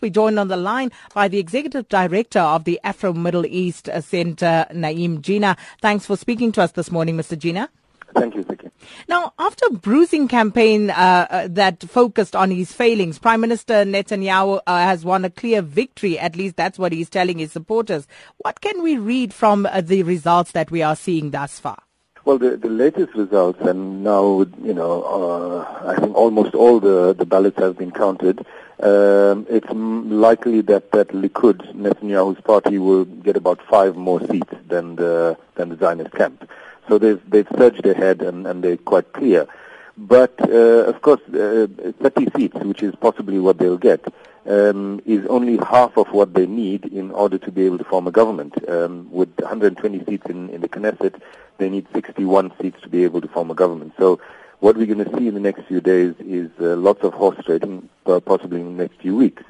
We joined on the line by the Executive Director of the Afro Middle East Center, Na'eem Jeenah. Thanks for speaking to us this morning, Mr. Jeenah. Thank you, Vicky. Now, after a bruising campaign uh, uh, that focused on his failings, Prime Minister Netanyahu uh, has won a clear victory. At least that's what he's telling his supporters. What can we read from uh, the results that we are seeing thus far? Well, the, the latest results, and now, you know, uh, I think almost all the, the ballots have been counted. Um, it's likely that, that Likud, Netanyahu's party, will get about five more seats than the, than the Zionist camp. So they've, they've surged ahead and, and they're quite clear. But, uh, of course, uh, 30 seats, which is possibly what they'll get, um, is only half of what they need in order to be able to form a government. Um, with 120 seats in, in the Knesset, they need 61 seats to be able to form a government. So what we're going to see in the next few days is uh, lots of horse trading, possibly in the next few weeks,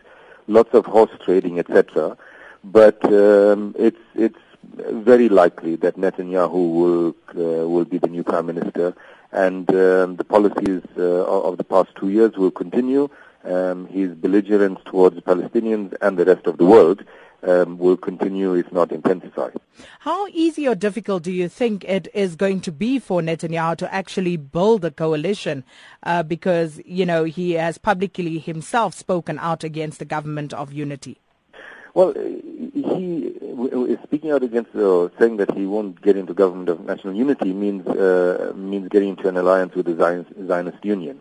lots of horse trading, etc. But um, it's it's very likely that Netanyahu will uh, will be the new prime minister, and um, the policies uh, of the past two years will continue. Um, his belligerence towards Palestinians and the rest of the world um, will continue, if not intensify. How easy or difficult do you think it is going to be for Netanyahu to actually build a coalition? Uh, because, you know, he has publicly himself spoken out against the government of unity. Well, he is speaking out against uh, saying that he won't get into government of national unity means uh, means getting into an alliance with the Zionist, Zionist Union.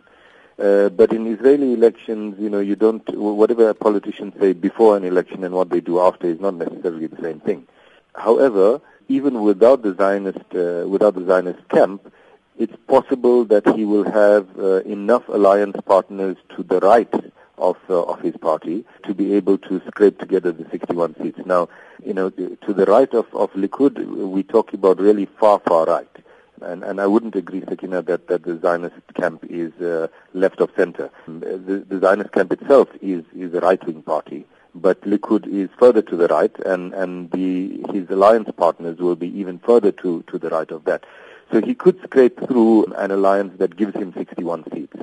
Uh, but in Israeli elections, you know, you don't, whatever politicians say before an election and what they do after is not necessarily the same thing. However, even without the Zionist, uh, without the Zionist camp, it's possible that he will have uh, enough alliance partners to the right of uh, of his party to be able to scrape together the 61 seats. Now, you know, to the right of of Likud, we talk about really far, far right. And, and I wouldn't agree, Sakina, that, that the Zionist camp is uh, left of center. The, the Zionist camp itself is, is a right-wing party, but Likud is further to the right, and, and the, his alliance partners will be even further to, to the right of that. So he could scrape through an alliance that gives him 61 seats.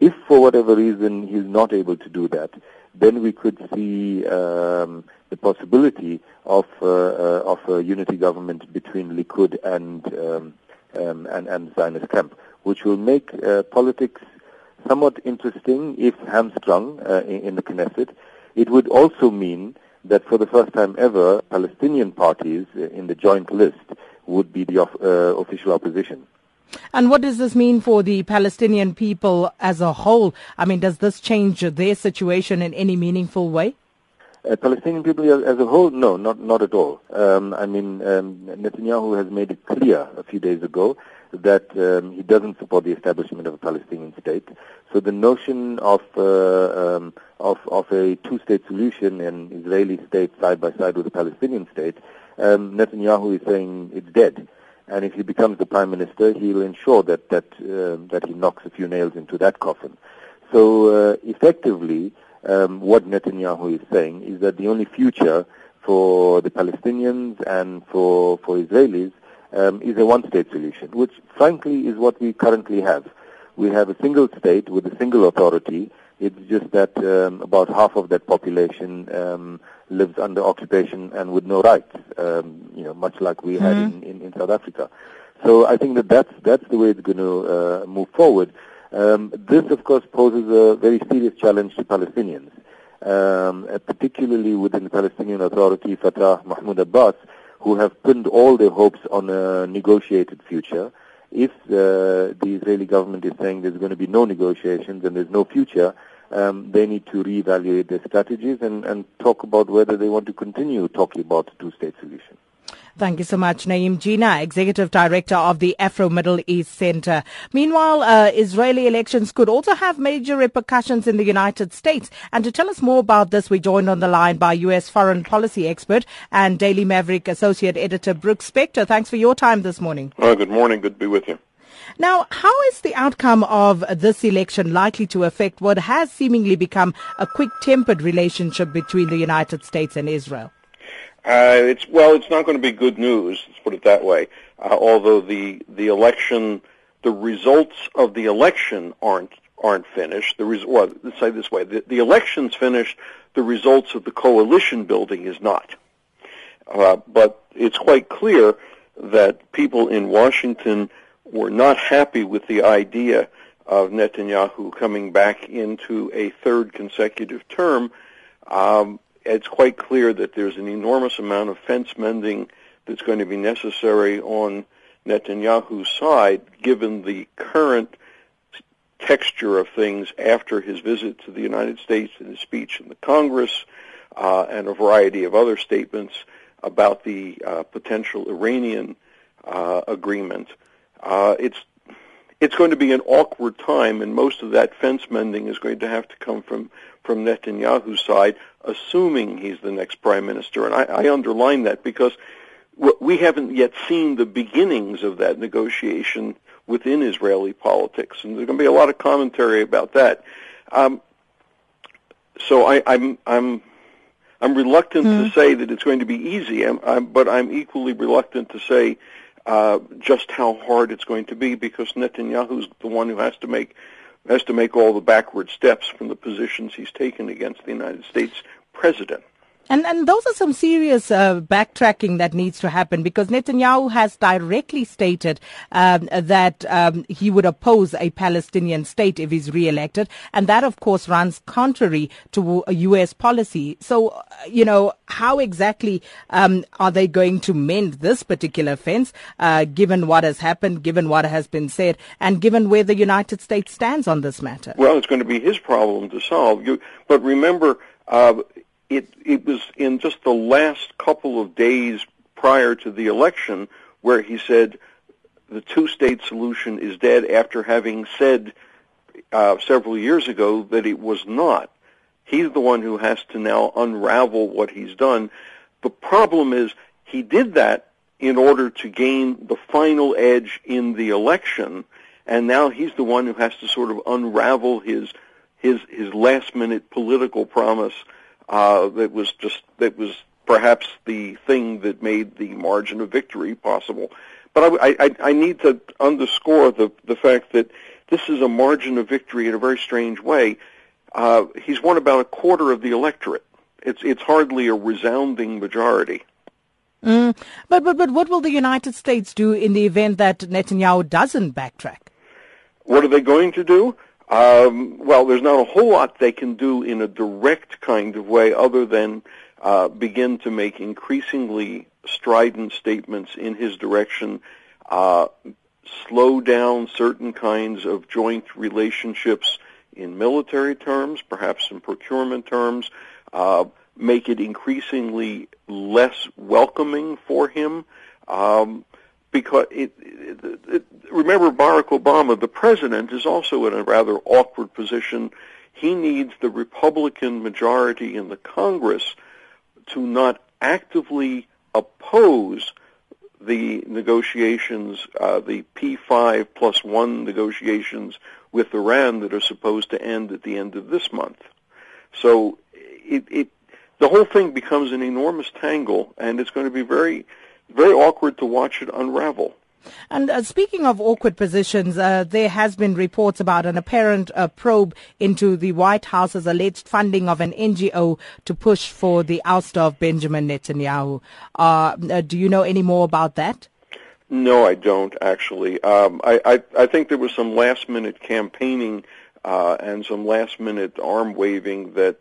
If for whatever reason he's not able to do that, then we could see um, the possibility of uh, uh, of a unity government between Likud and um, um, and, and Zionist camp, which will make uh, politics somewhat interesting if hamstrung uh, in, in, the Knesset. It would also mean that for the first time ever, Palestinian parties uh, in the joint list would be the uh, official opposition. And what does this mean for the Palestinian people as a whole? I mean, does this change their situation in any meaningful way? Uh, Palestinian people as, a whole, no, not not at all. Um, I mean, um, Netanyahu has made it clear a few days ago that um, he doesn't support the establishment of a Palestinian state. So the notion of uh, um, of, of a two-state solution, an Israeli state side by side with a Palestinian state, um, Netanyahu is saying it's dead. And if he becomes the prime minister, he'll ensure that that uh, that he knocks a few nails into that coffin. So uh, effectively um, what Netanyahu is saying is that the only future for the Palestinians and for, for Israelis um, is a one-state solution, which frankly is what we currently have. We have a single state with a single authority. It's just that um, about half of that population um, lives under occupation and with no rights, um, you know, much like we mm-hmm. had in, in, in, South Africa. So I think that that's, that's the way it's going to uh, move forward. Um, this, of course, poses a very serious challenge to Palestinians, um, uh, particularly within the Palestinian Authority, Fatah, Mahmoud Abbas, who have pinned all their hopes on a negotiated future. If uh, the Israeli government is saying there's going to be no negotiations and there's no future, um, they need to reevaluate their strategies and, and talk about whether they want to continue talking about a two-state solution. Thank you so much, Na'eem Jeenah, Executive Director of the Afro Middle East Center. Meanwhile, uh, Israeli elections could also have major repercussions in the United States. And to tell us more about this, we joined on the line by U.S. foreign policy expert and Daily Maverick Associate Editor Brooks Spector. Thanks for your time this morning. Oh, good morning. Good to be with you. Now, how is the outcome of this election likely to affect what has seemingly become a quick-tempered relationship between the United States and Israel? Uh, it's well, it's not going to be good news. Let's put it that way. Uh, although the the election, the results of the election aren't aren't finished. The res- well, let's say this way: the, the election's finished. The results of the coalition building is not. Uh, but it's quite clear that people in Washington were not happy with the idea of Netanyahu coming back into a third consecutive term. Um, it's quite clear that there's an enormous amount of fence mending that's going to be necessary on Netanyahu's side, given the current texture of things after his visit to the United States and his speech in the Congress, uh, and a variety of other statements about the uh, potential Iranian uh, agreement. Uh, it's it's going to be an awkward time, and most of that fence mending is going to have to come from from Netanyahu's side, assuming he's the next prime minister. And I, I underline that because we haven't yet seen the beginnings of that negotiation within Israeli politics, and there's going to be a lot of commentary about that. Um, so I, I'm I'm I'm reluctant mm. to hmm. say that it's going to be easy, I'm, I'm, but I'm equally reluctant to say uh, just how hard it's going to be because Netanyahu's the one who has to make has to make all the backward steps from the positions he's taken against the United States president. And and those are some serious uh, backtracking that needs to happen because Netanyahu has directly stated um, that um, he would oppose a Palestinian state if he's re-elected, and that of course runs contrary to U.S. policy. So uh, you know how exactly um, are they going to mend this particular fence, uh, given what has happened, given what has been said, and given where the United States stands on this matter? Well, it's going to be his problem to solve. You, but remember. Uh, it it was in just the last couple of days prior to the election where he said the two-state solution is dead after having said uh, several years ago that it was not. He's the one who has to now unravel what he's done. The problem is he did that in order to gain the final edge in the election, and now he's the one who has to sort of unravel his his his last minute political promise uh, that was just that was perhaps the thing that made the margin of victory possible. But I, I, I need to underscore the the fact that this is a margin of victory in a very strange way. Uh, he's won about a quarter of the electorate. It's it's hardly a resounding majority. Mm, but but but what will the United States do in the event that Netanyahu doesn't backtrack? What are they going to do? Um, well, there's not a whole lot they can do in a direct kind of way other than uh, begin to make increasingly strident statements in his direction, uh, slow down certain kinds of joint relationships in military terms, perhaps in procurement terms, uh, make it increasingly less welcoming for him. Um, because it, it, it, remember Barack Obama, the president, is also in a rather awkward position. He needs the Republican majority in the Congress to not actively oppose the negotiations, uh, the P5 plus one negotiations with Iran that are supposed to end at the end of this month. So it, it the whole thing becomes an enormous tangle, and it's going to be very very awkward to watch it unravel. And uh, speaking of awkward positions, uh, there has been reports about an apparent uh, probe into the White House's alleged funding of an NGO to push for the ouster of Benjamin Netanyahu. Uh, uh, do you know any more about that? No, I don't actually. Um, I, I, I, think there was some last-minute campaigning uh, and some last-minute arm waving that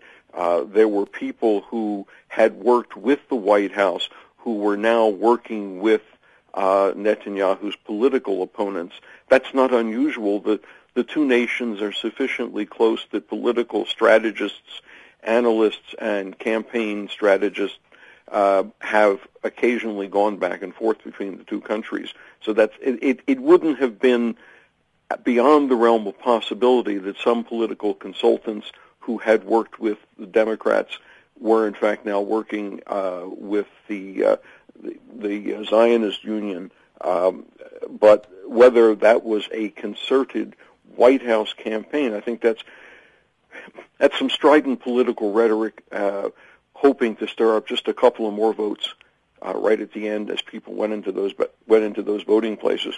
there were people who had worked with the White House who were now working with uh, Netanyahu's political opponents. That's not unusual. The, the two nations are sufficiently close that political strategists, analysts, and campaign strategists uh, have occasionally gone back and forth between the two countries. So that's it, it, it wouldn't have been beyond the realm of possibility that some political consultants who had worked with the Democrats were in fact now working uh, with the, uh, the, the Zionist Union. Um, but whether that was a concerted White House campaign, I think that's that's some strident political rhetoric, uh, hoping to stir up just a couple of more votes uh, right at the end as people went into those went into those voting places.